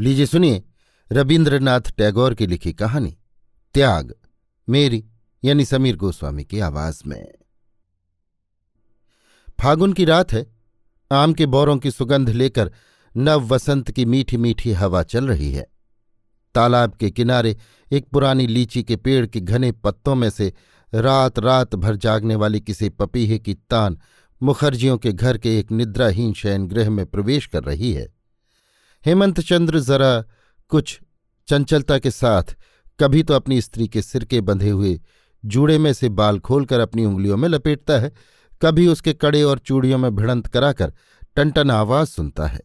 लीजिए सुनिए रविन्द्रनाथ टैगोर की लिखी कहानी, त्याग, मेरी, यानी समीर गोस्वामी की आवाज़ में। फागुन की रात है, आम के बोरों की सुगंध लेकर नव वसंत की मीठी मीठी हवा चल रही है। तालाब के किनारे एक पुरानी लीची के पेड़ के घने पत्तों में से रात रात भर जागने वाली किसी पपीहे की तान मुखर्जियों के घर के एक निद्राहीन शयन गृह में प्रवेश कर रही है। हेमंत चंद्र जरा कुछ चंचलता के साथ कभी तो अपनी स्त्री के सिर के बंधे हुए जूड़े में से बाल खोलकर अपनी उंगलियों में लपेटता है, कभी उसके कड़े और चूड़ियों में भिड़ंत कराकर टनटन आवाज़ सुनता है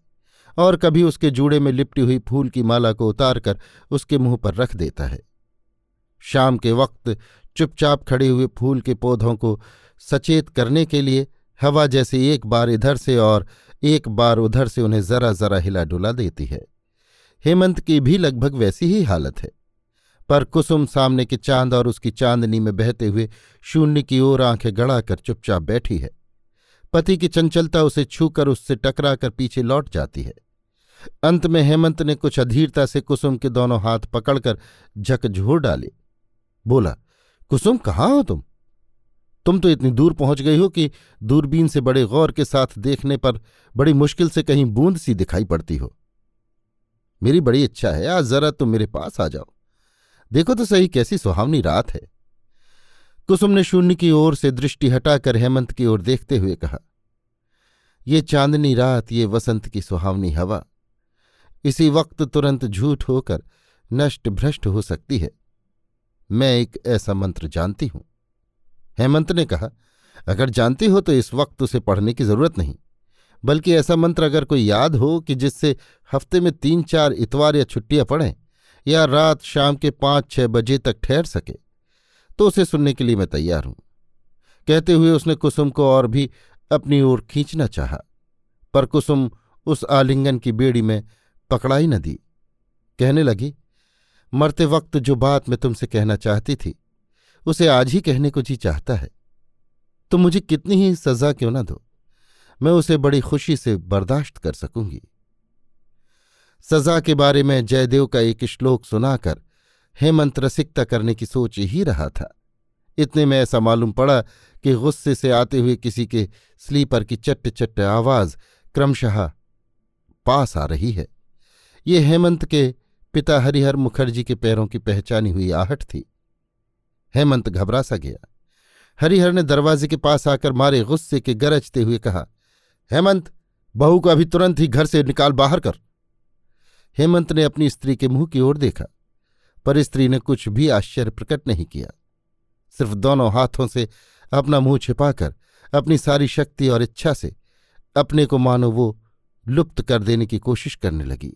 और कभी उसके जूड़े में लिपटी हुई फूल की माला को उतारकर उसके मुँह पर रख देता है। शाम के वक्त चुपचाप खड़े हुए फूल के पौधों को सचेत करने के लिए हवा जैसे एक बार इधर से और एक बार उधर से उन्हें जरा जरा हिला डुला देती है। हेमंत की भी लगभग वैसी ही हालत है। पर कुसुम सामने के चाँद और उसकी चांदनी में बहते हुए शून्य की ओर आँखें गड़ाकर चुपचाप बैठी है। पति की चंचलता उसे छूकर उससे टकरा कर पीछे लौट जाती है। अंत में हेमंत ने कुछ अधीरता से कुसुम के दोनों हाथ पकड़कर झकझोर डाले। बोला, कुसुम, कहाँ हो तुम? तुम तो इतनी दूर पहुँच गई हो कि दूरबीन से बड़े गौर के साथ देखने पर बड़ी मुश्किल से कहीं बूंद सी दिखाई पड़ती हो। मेरी बड़ी इच्छा है, आज जरा तुम मेरे पास आ जाओ। देखो तो सही कैसी सुहावनी रात है। कुसुम ने शून्य की ओर से दृष्टि हटाकर हेमंत की ओर देखते हुए कहा, ये चांदनी रात, ये वसंत की सुहावनी हवा। इसी वक्त तुरंत झूठ होकर नष्ट भ्रष्ट हो सकती है। मैं एक ऐसा मंत्र जानती हूँ। हेमंत ने कहा, अगर जानती हो तो इस वक्त उसे पढ़ने की ज़रूरत नहीं, बल्कि ऐसा मंत्र अगर कोई याद हो कि जिससे हफ़्ते में तीन चार इतवार या छुट्टियाँ पड़ें या रात शाम के पाँच छह बजे तक ठहर सके तो उसे सुनने के लिए मैं तैयार हूँ। कहते हुए उसने कुसुम को और भी अपनी ओर खींचना चाहा, पर कुसुम उस आलिंगन की बेड़ी में पकड़ाई न दी। कहने लगी, मरते वक्त जो बात मैं तुमसे कहना चाहती थी उसे आज ही कहने को जी चाहता है। तो मुझे कितनी ही सजा क्यों न दो? मैं उसे बड़ी खुशी से बर्दाश्त कर सकूँगी। सजा के बारे में जयदेव का एक श्लोक सुनाकर हेमंत रसिकता करने की सोच ही रहा था। इतने में ऐसा मालूम पड़ा कि गुस्से से आते हुए किसी के स्लीपर की चट्ट चट्ट आवाज़ क्रमशः पास आ रही है। ये हेमंत के पिता हरिहर मुखर्जी के पैरों की पहचानी हुई आहट थी। हेमंत घबरा सा गया। हरिहर ने दरवाजे के पास आकर मारे गुस्से के गरजते हुए कहा, हेमंत, बहू को अभी तुरंत ही घर से निकाल बाहर कर। हेमंत ने अपनी स्त्री के मुँह की ओर देखा, पर स्त्री ने कुछ भी आश्चर्य प्रकट नहीं किया। सिर्फ़ दोनों हाथों से अपना मुँह छिपाकर, अपनी सारी शक्ति और इच्छा से अपने को मानो वो लुप्त कर देने की कोशिश करने लगी।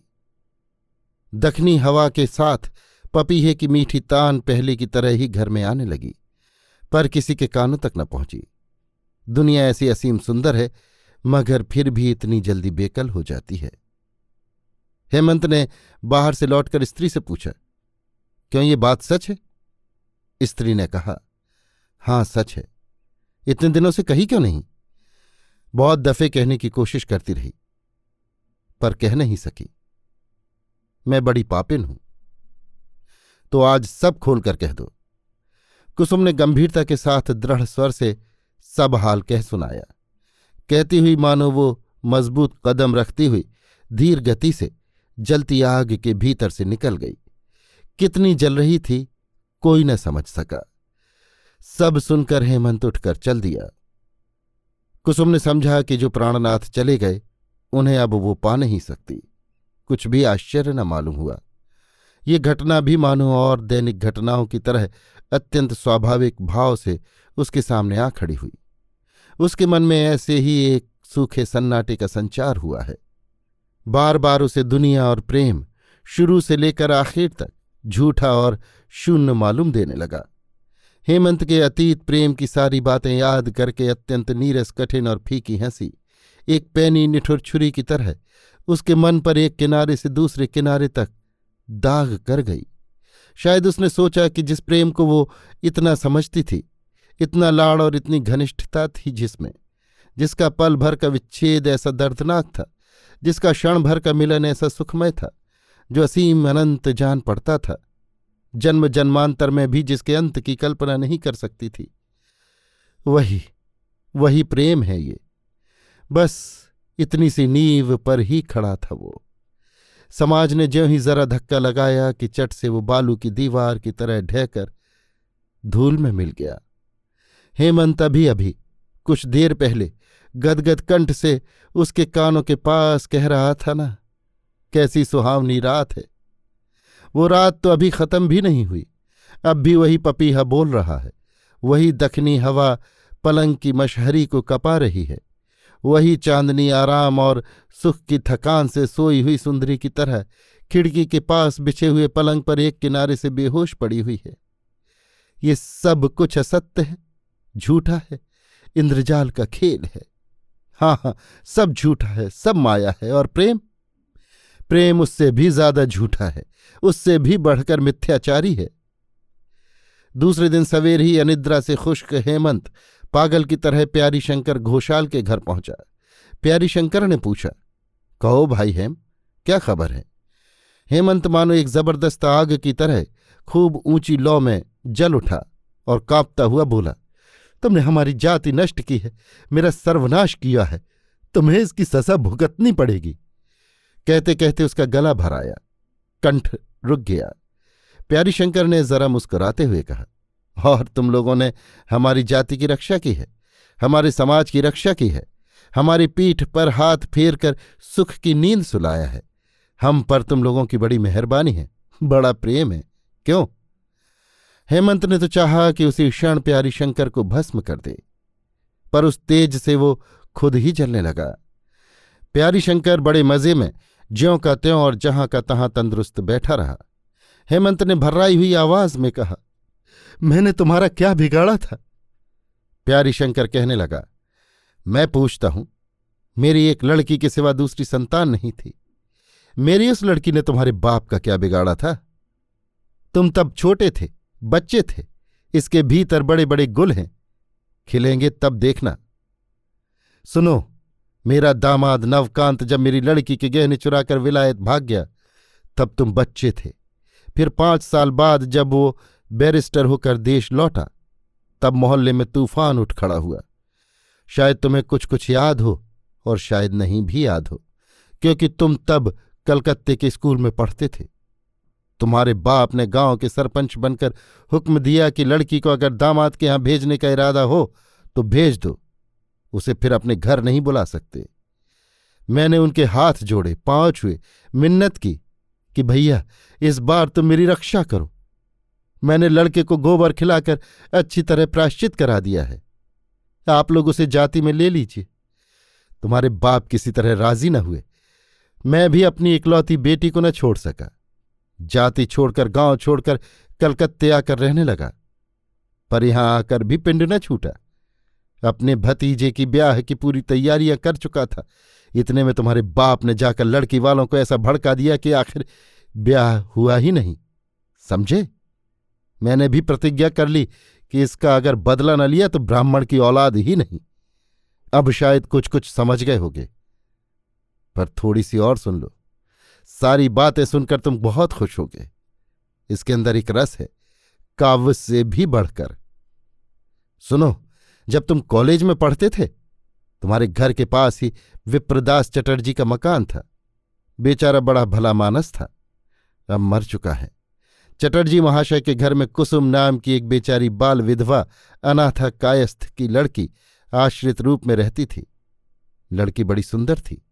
दखनी हवा के साथ पपीहे की मीठी तान पहले की तरह ही घर में आने लगी, पर किसी के कानों तक न पहुँची। दुनिया ऐसी असीम सुंदर है, मगर फिर भी इतनी जल्दी बेकल हो जाती है। हेमंत ने बाहर से लौटकर स्त्री से पूछा, क्यों ये बात सच है? स्त्री ने कहा, हाँ, सच है। इतने दिनों से कही क्यों नहीं? बहुत दफे कहने की कोशिश करती रही, पर कह नहीं सकी। मैं बड़ी पापिन हूँ। तो आज सब खोलकर कह दो। कुसुम ने गंभीरता के साथ दृढ़ स्वर से सब हाल कह सुनाया। कहती हुई मानो वो मज़बूत कदम रखती हुई धीर गति से जलती आग के भीतर से निकल गई। कितनी जल रही थी, कोई न समझ सका। सब सुनकर हेमंत उठकर चल दिया। कुसुम ने समझा कि जो प्राणनाथ चले गए, उन्हें अब वो पा नहीं सकती। कुछ भी आश्चर्य न मालूम हुआ। ये घटना भी मानो और दैनिक घटनाओं की तरह अत्यंत स्वाभाविक भाव से उसके सामने आ खड़ी हुई। उसके मन में ऐसे ही एक सूखे सन्नाटे का संचार हुआ है। बार बार उसे दुनिया और प्रेम शुरू से लेकर आखिर तक झूठा और शून्य मालूम देने लगा। हेमंत के अतीत प्रेम की सारी बातें याद करके अत्यंत नीरस, कठिन और फीकी हँसी, एक पैनी निठुर छुरी की तरह उसके मन पर एक किनारे से दूसरे किनारे तक दाग कर गई। शायद उसने सोचा कि जिस प्रेम को वो इतना समझती थी, इतना लाड़ और इतनी घनिष्ठता थी जिसमें, जिसका पल भर का विच्छेद ऐसा दर्दनाक था, जिसका क्षण भर का मिलन ऐसा सुखमय था, जो असीम अनंत जान पड़ता था, जन्म जन्मांतर में भी जिसके अंत की कल्पना नहीं कर सकती थी। वही वही प्रेम है ये। बस इतनी सी नींव पर ही खड़ा था वो। समाज ने ज्यों ही जरा धक्का लगाया कि चट से वो बालू की दीवार की तरह ढहकर धूल में मिल गया। हेमंत अभी अभी, कुछ देर पहले, गदगद कंठ से उसके कानों के पास कह रहा था ना, कैसी सुहावनी रात है। वो रात तो अभी खत्म भी नहीं हुई, अब भी वही पपीहा बोल रहा है, वही दखनी हवा पलंग की मशहरी को कपा रही है। वही चांदनी आराम और सुख की थकान से सोई हुई सुंदरी की तरह खिड़की के पास बिछे हुए पलंग पर एक किनारे से बेहोश पड़ी हुई है। ये सब कुछ असत्य है, झूठा है, इंद्रजाल का खेल है। हाँ हाँ सब झूठा है, सब माया है और प्रेम। प्रेम उससे भी ज़्यादा झूठा है, उससे भी बढ़कर मिथ्याचारी है। दूसरे दिन सवेर ही अनिद्रा से खुश्क हेमंत पागल की तरह प्यारी शंकर घोषाल के घर पहुँचा। प्यारी शंकर ने पूछा, कहो भाई हेम, क्या खबर है? हेमंत, मानो एक ज़बरदस्त आग की तरह खूब ऊँची लौ में जल उठा और कांपता हुआ बोला, तुमने हमारी जाति नष्ट की है, मेरा सर्वनाश किया है, तुम्हें इसकी सजा भुगतनी पड़ेगी। कहते कहते उसका गला भराया कंठ रुक गया। प्यारी शंकर ने जरा मुस्कुराते हुए कहा और तुम लोगों ने हमारी जाति की रक्षा की है, हमारे समाज की रक्षा की है, हमारी पीठ पर हाथ फेर कर सुख की नींद सुलाया है। हम पर तुम लोगों की बड़ी मेहरबानी है, बड़ा प्रेम है। क्यों? हेमंत ने तो चाहा कि उसी क्षण प्यारी शंकर को भस्म कर दे, पर उस तेज से वो खुद ही जलने लगा। प्यारी शंकर बड़े मज़े में ज्यों का त्यों और जहाँ का तहां तंदुरुस्त बैठा रहा। हेमंत ने भर्राई हुई आवाज़ में कहा मैंने तुम्हारा क्या बिगाड़ा था? प्यारी शंकर कहने लगा, मैं पूछता हूँ, मेरी एक लड़की के सिवा दूसरी संतान नहीं थी। मेरी उस लड़की ने तुम्हारे बाप का क्या बिगाड़ा था? तुम तब छोटे थे, बच्चे थे, इसके भीतर बड़े बड़े गुल हैं। खिलेंगे तब देखना। सुनो, मेरा दामाद नवकांत जब मेरी लड़की के गहने चुराकर विलायत भाग गया, तब तुम बच्चे थे। फिर पाँच साल बाद जब वो बैरिस्टर होकर देश लौटा। तब मोहल्ले में तूफ़ान उठ खड़ा हुआ। शायद तुम्हें कुछ कुछ याद हो, और शायद नहीं भी याद हो, क्योंकि तुम तब कलकत्ते के स्कूल में पढ़ते थे। तुम्हारे बाप ने गाँव के सरपंच बनकर हुक्म दिया कि लड़की को अगर दामाद के यहाँ भेजने का इरादा हो तो भेज दो। उसे फिर अपने घर नहीं बुला सकते। मैंने उनके हाथ जोड़े, पाँव छुए, मिन्नत की कि भैया, इस बार तुम मेरी रक्षा करो। मैंने लड़के को गोबर खिलाकर अच्छी तरह प्राश्चित करा दिया है। आप लोग उसे जाति में ले लीजिए। तुम्हारे बाप किसी तरह राज़ी न हुए। मैं भी अपनी इकलौती बेटी को न छोड़ सका। जाति छोड़कर, गाँव छोड़कर कलकत्ते आकर रहने लगा। पर यहाँ आकर भी पिंड न छूटा। अपने भतीजे की ब्याह की पूरी तैयारियाँ कर चुका था। इतने में तुम्हारे बाप ने जाकर लड़की वालों को ऐसा भड़का दिया कि आखिर ब्याह हुआ ही नहीं। समझे? मैंने भी प्रतिज्ञा कर ली कि इसका अगर बदला न लिया तो ब्राह्मण की औलाद ही नहीं। अब शायद कुछ कुछ समझ गए होगे। पर थोड़ी सी और सुन लो। सारी बातें सुनकर तुम बहुत खुश होगे। इसके अंदर एक रस है, काव्य से भी बढ़कर। सुनो, जब तुम कॉलेज में पढ़ते थे, तुम्हारे घर के पास ही विप्रदास चटर्जी का मकान था। बेचारा बड़ा भला मानस था। अब मर चुका है। चटर्जी महाशय के घर में कुसुम नाम की एक बेचारी बाल विधवा, अनाथा कायस्थ की लड़की आश्रित रूप में रहती थी। लड़की बड़ी सुंदर थी।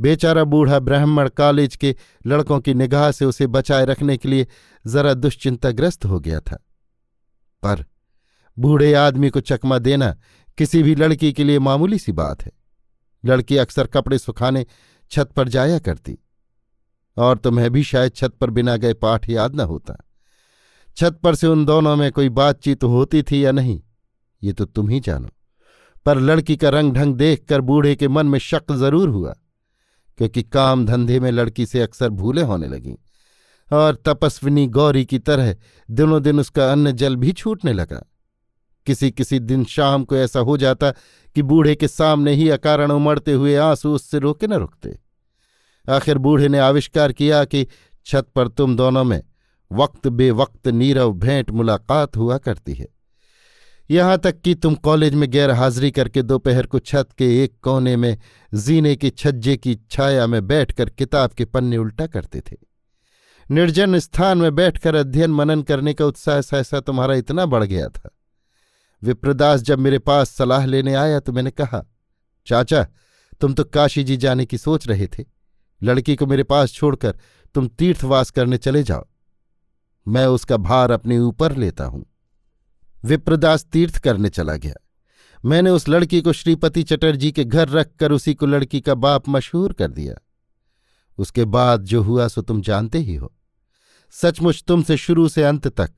बेचारा बूढ़ा ब्राह्मण कॉलेज के लड़कों की निगाह से उसे बचाए रखने के लिए जरा दुश्चिंताग्रस्त हो गया था। पर बूढ़े आदमी को चकमा देना किसी भी लड़की के लिए मामूली सी बात है। लड़की अक्सर कपड़े सुखाने छत पर जाया करती। और तुम्हें भी शायद छत पर बिना गए पाठ याद न होता। छत पर से उन दोनों में कोई बातचीत होती थी या नहीं, ये तो तुम ही जानो। पर लड़की का रंग ढंग देखकर बूढ़े के मन में शक ज़रूर हुआ, क्योंकि काम धंधे में लड़की से अक्सर भूले होने लगीं, और तपस्विनी गौरी की तरह दिनों दिन उसका अन्न जल भी छूटने लगा। किसी किसी दिन शाम को ऐसा हो जाता कि बूढ़े के सामने ही अकारण उमड़ते हुए आँसू उससे रोके न रुकते। आखिर बूढ़े ने आविष्कार किया कि छत पर तुम दोनों में वक्त बेवक्त नीरव भेंट मुलाकात हुआ करती है। यहाँ तक कि तुम कॉलेज में गैर हाजिरी करके दोपहर को छत के एक कोने में जीने की छज्जे की छाया में बैठकर किताब के पन्ने उल्टा करते थे। निर्जन स्थान में बैठकर अध्ययन मनन करने का उत्साह सहसा तुम्हारा इतना बढ़ गया था। विप्रदास जब मेरे पास सलाह लेने आया तो मैंने कहा, चाचा, तुम तो काशी जी जाने की सोच रहे थे। लड़की को मेरे पास छोड़कर तुम तीर्थवास करने चले जाओ। मैं उसका भार अपने ऊपर लेता हूँ। विप्रदास तीर्थ करने चला गया। मैंने उस लड़की को श्रीपति चटर्जी के घर रखकर उसी को लड़की का बाप मशहूर कर दिया। उसके बाद जो हुआ सो तुम जानते ही हो। सचमुच तुमसे शुरू से अंत तक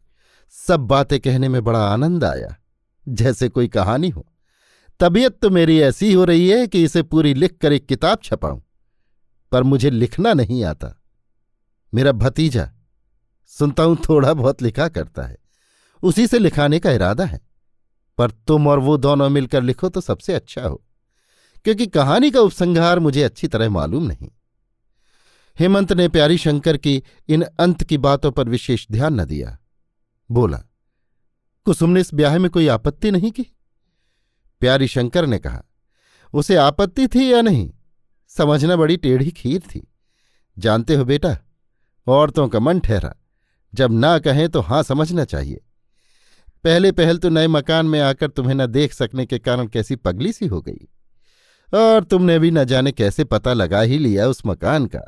सब बातें कहने में बड़ा आनंद आया। जैसे कोई कहानी हो। तबीयत तो मेरी ऐसी हो रही है कि इसे पूरी लिख कर एक किताब छपाऊं। पर मुझे लिखना नहीं आता। मेरा भतीजा सुनता हूँ थोड़ा बहुत लिखा करता है। उसी से लिखाने का इरादा है। पर तुम और वो दोनों मिलकर लिखो तो सबसे अच्छा हो, क्योंकि कहानी का उपसंहार मुझे अच्छी तरह मालूम नहीं। हेमंत ने प्यारी शंकर की इन अंत की बातों पर विशेष ध्यान न दिया। बोला, कुसुम ने इस ब्याह में कोई आपत्ति नहीं की? प्यारी शंकर ने कहा, उसे आपत्ति थी या नहीं? समझना बड़ी टेढ़ी खीर थी। जानते हो बेटा, औरतों का मन ठहरा। जब ना कहें तो हाँ समझना चाहिए। पहले पहल तो नए मकान में आकर तुम्हें न देख सकने के कारण कैसी पगली सी हो गई। और तुमने भी न जाने कैसे पता लगा ही लिया उस मकान का।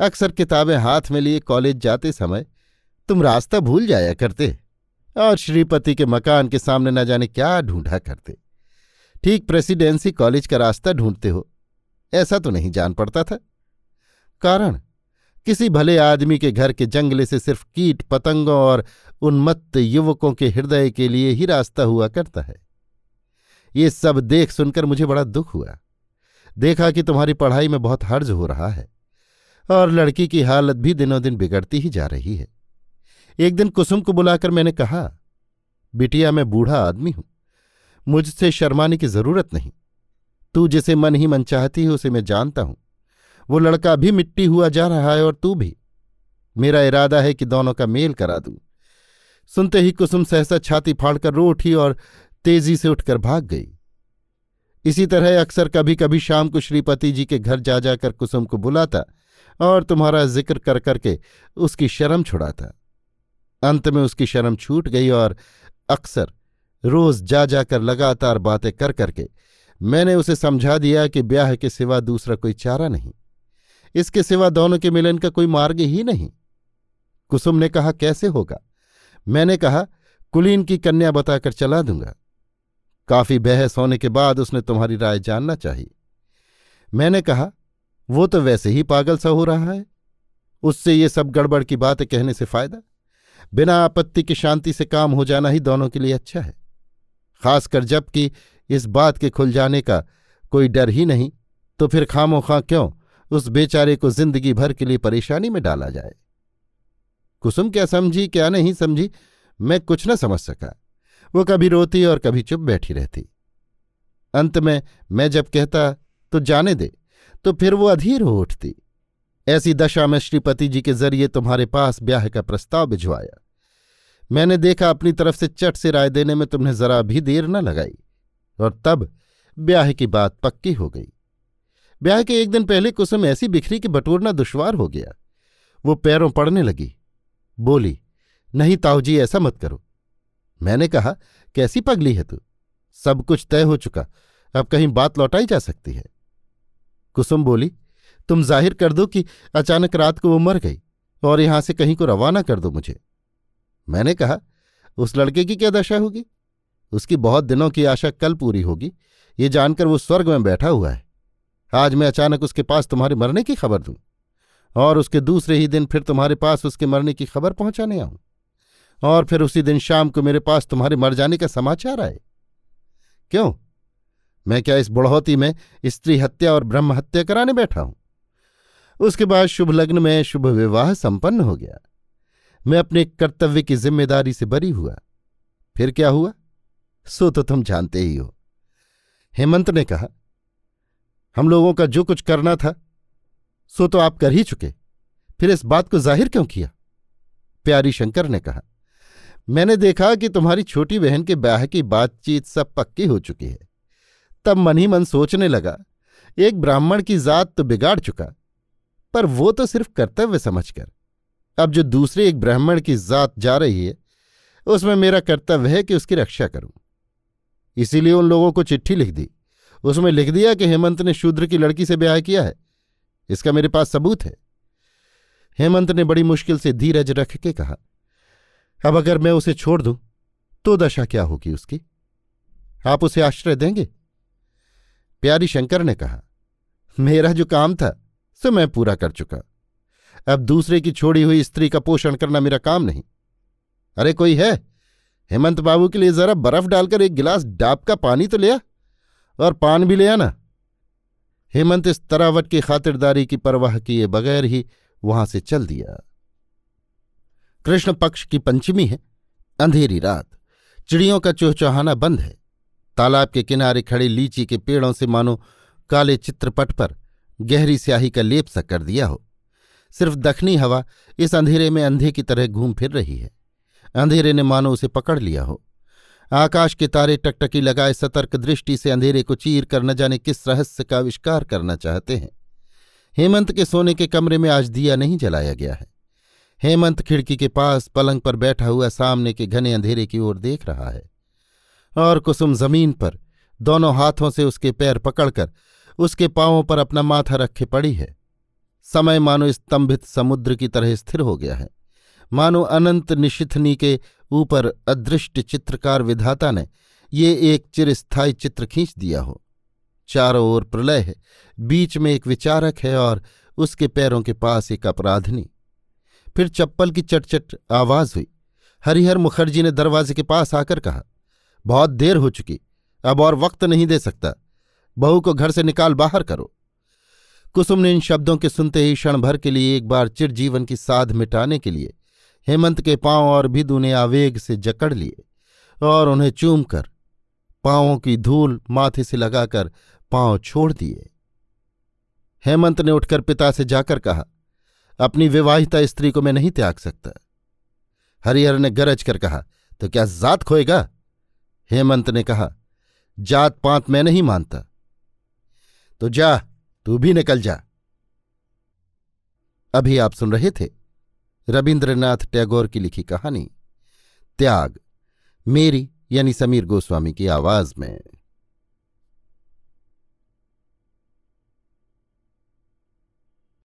अक्सर किताबें हाथ में लिए कॉलेज जाते समय तुम रास्ता भूल जाया करते और श्रीपति के मकान के सामने न जाने क्या ढूंढा करते। ठीक प्रेसिडेंसी कॉलेज का रास्ता ढूंढते हो। ऐसा तो नहीं जान पड़ता था। कारण, किसी भले आदमी के घर के जंगले से सिर्फ़ कीट पतंगों और उन्मत्त युवकों के हृदय के लिए ही रास्ता हुआ करता है। ये सब देख सुनकर मुझे बड़ा दुख हुआ। देखा कि तुम्हारी पढ़ाई में बहुत हर्ज हो रहा है और लड़की की हालत भी दिनों दिन बिगड़ती ही जा रही है। एक दिन कुसुम को बुलाकर मैंने कहा, बिटिया, मैं बूढ़ा आदमी हूँ। मुझसे शर्माने की ज़रूरत नहीं। तू जिसे मन ही मन चाहती है, उसे मैं जानता हूँ। वो लड़का भी मिट्टी हुआ जा रहा है और तू भी। मेरा इरादा है कि दोनों का मेल करा दूँ। सुनते ही कुसुम सहसा छाती फाड़कर रो उठी और तेज़ी से उठकर भाग गई। इसी तरह अक्सर कभी कभी शाम को श्रीपति जी के घर जा जाकर कुसुम को बुलाता और तुम्हारा ज़िक्र कर करके उसकी शर्म छुड़ाता। अंत में उसकी शर्म छूट गई और अक्सर रोज जा जाकर लगातार बातें कर करके मैंने उसे समझा दिया कि ब्याह के सिवा दूसरा कोई चारा नहीं। इसके सिवा दोनों के मिलन का कोई मार्ग ही नहीं। कुसुम ने कहा, कैसे होगा? मैंने कहा, कुलीन की कन्या बताकर चला दूँगा। काफ़ी बहस होने के बाद उसने तुम्हारी राय जानना चाहिए। मैंने कहा, वो तो वैसे ही पागल सा हो रहा है। उससे ये सब गड़बड़ की बातें कहने से फ़ायदा? बिना आपत्ति की शांति से काम हो जाना ही दोनों के लिए अच्छा है। खासकर जबकि इस बात के खुल जाने का कोई डर ही नहीं तो फिर खामो खां क्यों उस बेचारे को ज़िंदगी भर के लिए परेशानी में डाला जाए? कुसुम क्या समझी, क्या नहीं समझी, मैं कुछ न समझ सका। वो कभी रोती और कभी चुप बैठी रहती। अंत में मैं जब कहता तो जाने दे तो फिर वो अधीर हो उठती। ऐसी दशा में श्रीपति जी के ज़रिए तुम्हारे पास ब्याह का प्रस्ताव भिजवाया। मैंने देखा अपनी तरफ़ से चट से राय देने में तुमने जरा भी देर न लगाई। और तब ब्याह की बात पक्की हो गई। ब्याह के एक दिन पहले कुसुम ऐसी बिखरी कि बटोरना दुश्वार हो गया। वो पैरों पड़ने लगी। बोली, नहीं ताऊजी ऐसा मत करो। मैंने कहा, कैसी पगली है तू? सब कुछ तय हो चुका। अब कहीं बात लौटाई जा सकती है। कुसुम बोली, तुम ज़ाहिर कर दो कि अचानक रात को वो मर गई, और यहाँ से कहीं को रवाना कर दो मुझे। मैंने कहा, उस लड़के की क्या दशा होगी? उसकी बहुत दिनों की आशा कल पूरी होगी। ये जानकर वो स्वर्ग में बैठा हुआ है। आज मैं अचानक उसके पास तुम्हारे मरने की खबर दूँ और उसके दूसरे ही दिन फिर तुम्हारे पास उसके मरने की खबर पहुँचाने आऊँ और फिर उसी दिन शाम को मेरे पास तुम्हारे मर जाने का समाचार आए। क्यों? मैं क्या इस बुढ़ौती में स्त्री हत्या और ब्रह्म हत्या कराने बैठा हूँ? उसके बाद शुभ लग्न में शुभ विवाह संपन्न हो गया। मैं अपने कर्तव्य की ज़िम्मेदारी से बरी हुआ। फिर क्या हुआ? सो तो तुम जानते ही हो। हेमंत ने कहा, हम लोगों का जो कुछ करना था, सो तो आप कर ही चुके। फिर इस बात को ज़ाहिर क्यों किया? प्यारी शंकर ने कहा, मैंने देखा कि तुम्हारी छोटी बहन के ब्याह की बातचीत सब पक्की हो चुकी है। तब मन ही मन सोचने लगा, एक ब्राह्मण की जात तो बिगाड़ चुका, पर वो तो सिर्फ़ कर्तव्य समझकर। अब जो दूसरे एक ब्राह्मण की जात जा रही है, उसमें मेरा कर्तव्य है कि उसकी रक्षा करूँ। इसीलिए उन लोगों को चिट्ठी लिख दी। उसमें लिख दिया कि हेमंत ने शूद्र की लड़की से ब्याह किया है। इसका मेरे पास सबूत है। हेमंत ने बड़ी मुश्किल से धीरज रख के कहा, अब अगर मैं उसे छोड़ दूँ तो दशा क्या होगी उसकी? आप उसे आश्रय देंगे? प्यारी शंकर ने कहा, मेरा जो काम था, सो मैं पूरा कर चुका। अब दूसरे की छोड़ी हुई स्त्री का पोषण करना मेरा काम नहीं। अरे कोई है? हेमंत बाबू के लिए जरा बर्फ़ डालकर एक गिलास डाब का पानी तो लिया और पान भी ले आना। हेमंत इस तरावट की खातिरदारी की परवाह किए बगैर ही वहाँ से चल दिया। कृष्ण पक्ष की पंचमी है, अंधेरी रात। चिड़ियों का चुहचुहाना बंद है। तालाब के किनारे खड़े लीची के पेड़ों से मानो काले चित्रपट पर गहरी स्याही का लेप सा कर दिया हो। सिर्फ़ दखनी हवा इस अंधेरे में अंधे की तरह घूम फिर रही है। अंधेरे ने मानो उसे पकड़ लिया हो। आकाश के तारे टकटकी लगाए सतर्क दृष्टि से अंधेरे को चीर कर न जाने किस रहस्य का आविष्कार करना चाहते हैं। हेमंत के सोने के कमरे में आज दिया नहीं जलाया गया है। हेमंत खिड़की के पास पलंग पर बैठा हुआ सामने के घने अंधेरे की ओर देख रहा है। और कुसुम ज़मीन पर, दोनों हाथों से उसके पैर पकड़कर, उसके पांवों पर अपना माथा रखे पड़ी है। समय मानो स्तंभित समुद्र की तरह स्थिर हो गया है। मानो अनंत निशिथनी के ऊपर अदृष्ट चित्रकार विधाता ने ये एक चिरस्थायी चित्र खींच दिया हो। चारों ओर प्रलय है, बीच में एक विचारक है और उसके पैरों के पास एक अपराधनी। फिर चप्पल की चटचट आवाज़ हुई। हरिहर मुखर्जी ने दरवाजे के पास आकर कहा, बहुत देर हो चुकी, अब और वक्त नहीं दे सकता। बहू को घर से निकाल बाहर करो। कुसुम ने इन शब्दों के सुनते ही क्षण भर के लिए एक बार चिरजीवन की साध मिटाने के लिए हेमंत के पाँव और भिदु ने आवेग से जकड़ लिए और उन्हें चूम कर पांवों की धूल माथे से लगाकर पाँव छोड़ दिए। हेमंत ने उठकर पिता से जाकर कहा, अपनी विवाहिता स्त्री को मैं नहीं त्याग सकता। हरिहर ने गरज कर कहा तो क्या जात खोएगा? हेमंत ने कहा, जात पात मैं नहीं मानता। तो जा, तू भी निकल जा। अभी आप सुन रहे थे रविन्द्रनाथ टैगोर की लिखी कहानी त्याग मेरी यानी समीर गोस्वामी की आवाज़ में।